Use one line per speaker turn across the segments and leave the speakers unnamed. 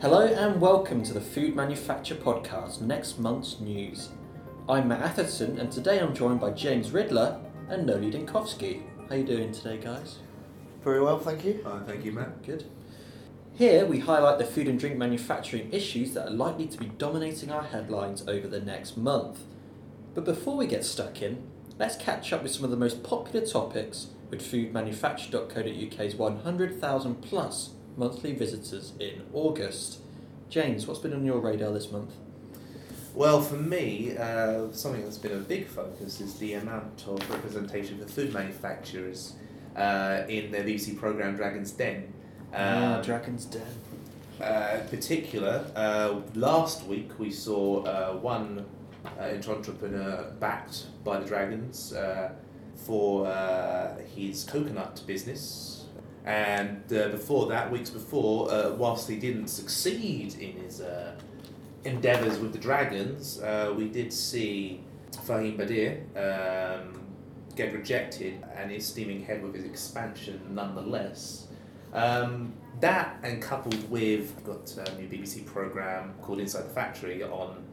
Hello and welcome to the Food Manufacture Podcast, next month's news. I'm Matt Atherton and today I'm joined by James Ridler and Noli Dinkovski. How you doing today, guys?
Very well, thank you.
Uh, thank you, Matt.
Good. Here we highlight the food and drink manufacturing issues that are likely to be dominating our headlines over the next month. But before we get stuck in, let's catch up with some of the most popular topics with foodmanufacture.co.uk's 100,000 plus monthly visitors in August. James, what's been on your radar this month?
Well, for me, uh, something that's been a big focus is the amount of representation for food manufacturers uh, in the BBC programme Dragon's Den.
ah,
Um,
Dragon's Den.
uh, in particular, uh, last week we saw uh, one uh, entrepreneur backed by the Dragons uh, for uh, his coconut business. And uh, before that, weeks before, uh, whilst he didn't succeed in his uh, endeavours with the Dragons, uh, we did see Fahim Badir um, get rejected and is steaming ahead with his expansion nonetheless. Um, that and coupled with I've got a new BBC program called Inside the Factory on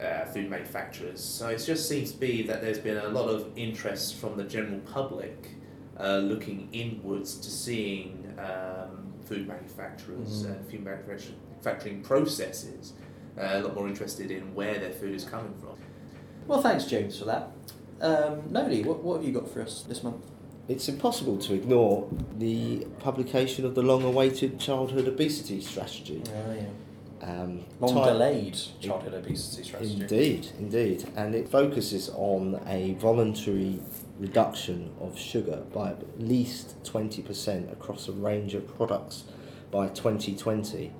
uh, food manufacturers. So it just seems to be that there's been a lot of interest from the general public uh, looking inwards to seeing um, food manufacturers
Mhm.
and food manufacturing manufacturing processes. Uh, a lot more interested in where their food is coming from.
Well, thanks, James, for that. Um, Noli, what, what have you got for us this month?
It's impossible to ignore the publication of the long awaited childhood obesity strategy.
Oh, yeah.
Um,
Long
ti-
delayed childhood obesity strategy.
Indeed, indeed. And it focuses on a voluntary reduction of sugar by at least 20% across a range of products by 2020.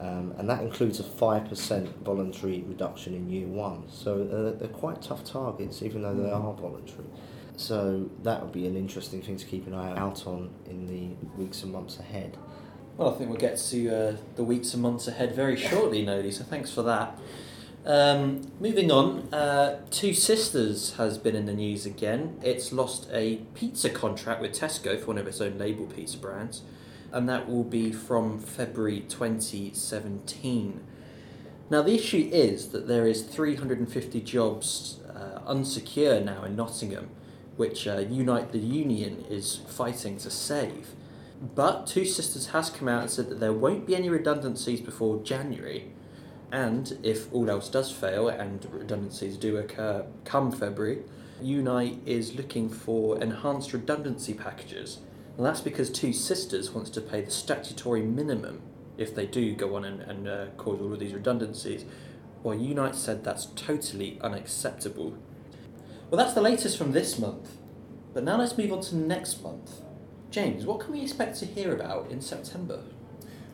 Um, and that includes a 5% voluntary reduction in year one. So uh, they're quite tough targets, even though they are voluntary. So that would be an interesting thing to keep an eye out on in the weeks and months ahead.
Well, I think we'll get to uh, the weeks and months ahead very shortly, Noli, so thanks for that. Um, moving on, uh, Two Sisters has been in the news again. It's lost a pizza contract with Tesco for one of its own label pizza brands, and that will be from February 2017. Now, the issue is that there is 350 jobs uh, unsecure now in Nottingham, which uh, Unite the Union is fighting to save. But Two Sisters has come out and said that there won't be any redundancies before January, and if all else does fail and redundancies do occur come February, Unite is looking for enhanced redundancy packages. And that's because Two Sisters wants to pay the statutory minimum if they do go on and, and uh, cause all of these redundancies, while Unite said that's totally unacceptable. Well, that's the latest from this month. But now let's move on to next month. James, what can we expect to hear about in September?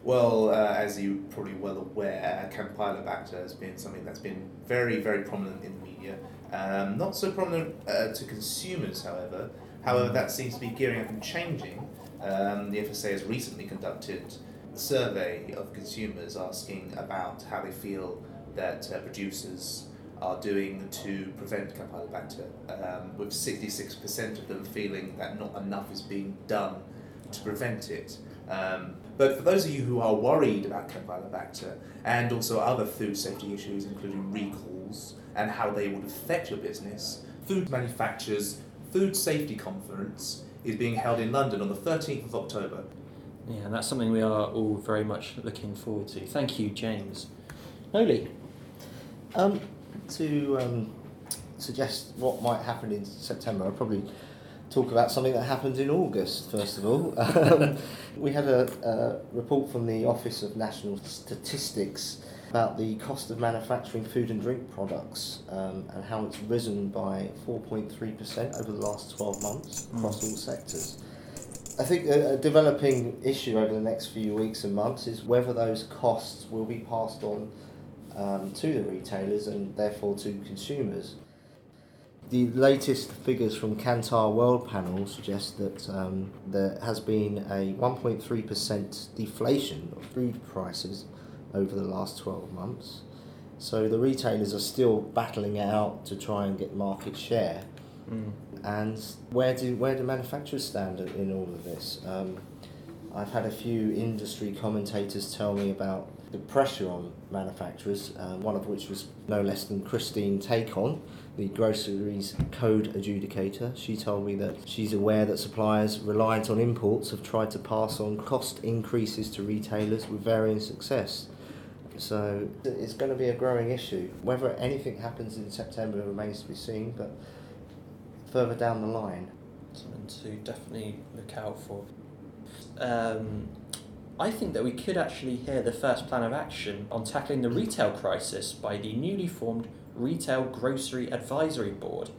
Well, uh, as you're probably well aware, Campylobacter has been something that's been very, very prominent in the media. Um, not so prominent uh, to consumers, however. However, that seems to be gearing up and changing. Um, the FSA has recently conducted a survey of consumers asking about how they feel that uh, producers are doing to prevent Campylobacter, um, with 66% of them feeling that not enough is being done to prevent it. Um, but for those of you who are worried about Campylobacter and also other food safety issues, including recalls and how they would affect your business, Food Manufacturers Food Safety Conference is being held in London on the 13th of October.
Yeah, and that's something we are all very much looking forward to. Thank you, James. Noli.
Um, to um, suggest what might happen in September, I'll probably talk about something that happened in August, first of all. Um, we had a, a report from the Office of National Statistics about the cost of manufacturing food and drink products um, and how it's risen by 4.3% over the last 12 months across all sectors. I think a, a developing issue over the next few weeks and months is whether those costs will be passed on um, to the retailers and therefore to consumers. The latest figures from Kantar World Panel suggest that um, there has been a 1.3% deflation of food prices over the last 12 months. So the retailers are still battling it out to try and get market share.
Mm.
And where do where do manufacturers stand in all of this? Um, I've had a few industry commentators tell me about the pressure on manufacturers, um, one of which was no less than Christine Tacon, the groceries code adjudicator. She told me that she's aware that suppliers reliant on imports have tried to pass on cost increases to retailers with varying success. So it's going to be a growing issue. Whether anything happens in September remains to be seen, but further down the line.
Something to definitely look out for. Um, I think that we could actually hear the first plan of action on tackling the retail crisis by the newly formed Retail Grocery Advisory Board.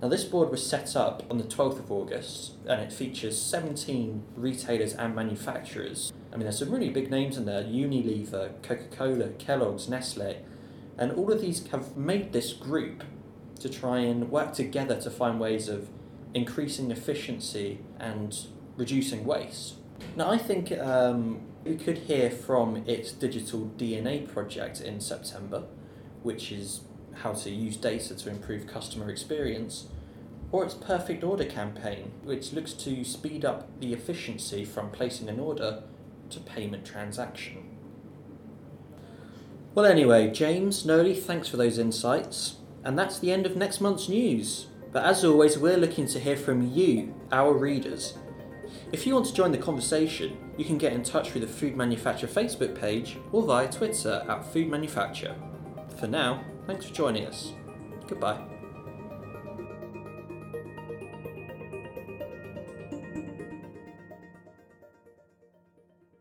Now, this board was set up on the 12th of August and it features 17 retailers and manufacturers. I mean, there's some really big names in there Unilever, Coca Cola, Kellogg's, Nestle, and all of these have made this group to try and work together to find ways of increasing efficiency and reducing waste. Now, I think um, we could hear from its digital DNA project in September, which is how to use data to improve customer experience, or its perfect order campaign, which looks to speed up the efficiency from placing an order to payment transaction. Well, anyway, James, Noli, thanks for those insights. And that's the end of next month's news. But as always, we're looking to hear from you, our readers. If you want to join the conversation, you can get in touch through the Food Manufacturer Facebook page or via Twitter at Food Manufacture. For now, thanks for joining us. Goodbye.